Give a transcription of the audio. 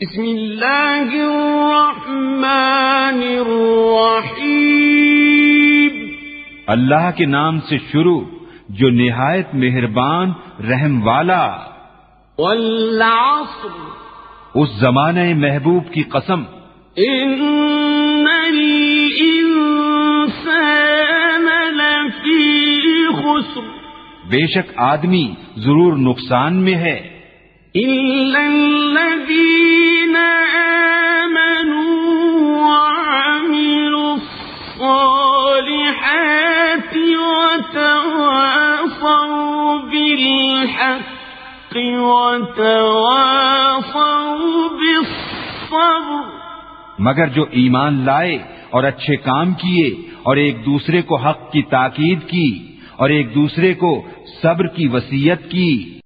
بسم اللہ الرحمن الرحیم اللہ کے نام سے شروع جو نہایت مہربان رحم والا والعصر. اس زمانے محبوب کی قسم ان الانسان لفی خسر. بے شک آدمی ضرور نقصان میں ہے إلا الصالحات وتواصوا بالحق وتواصوا بالصبر. مگر جو ایمان لائے اور اچھے کام کیے اور ایک دوسرے کو حق کی تاکید کی اور ایک دوسرے کو صبر کی وسیعت کی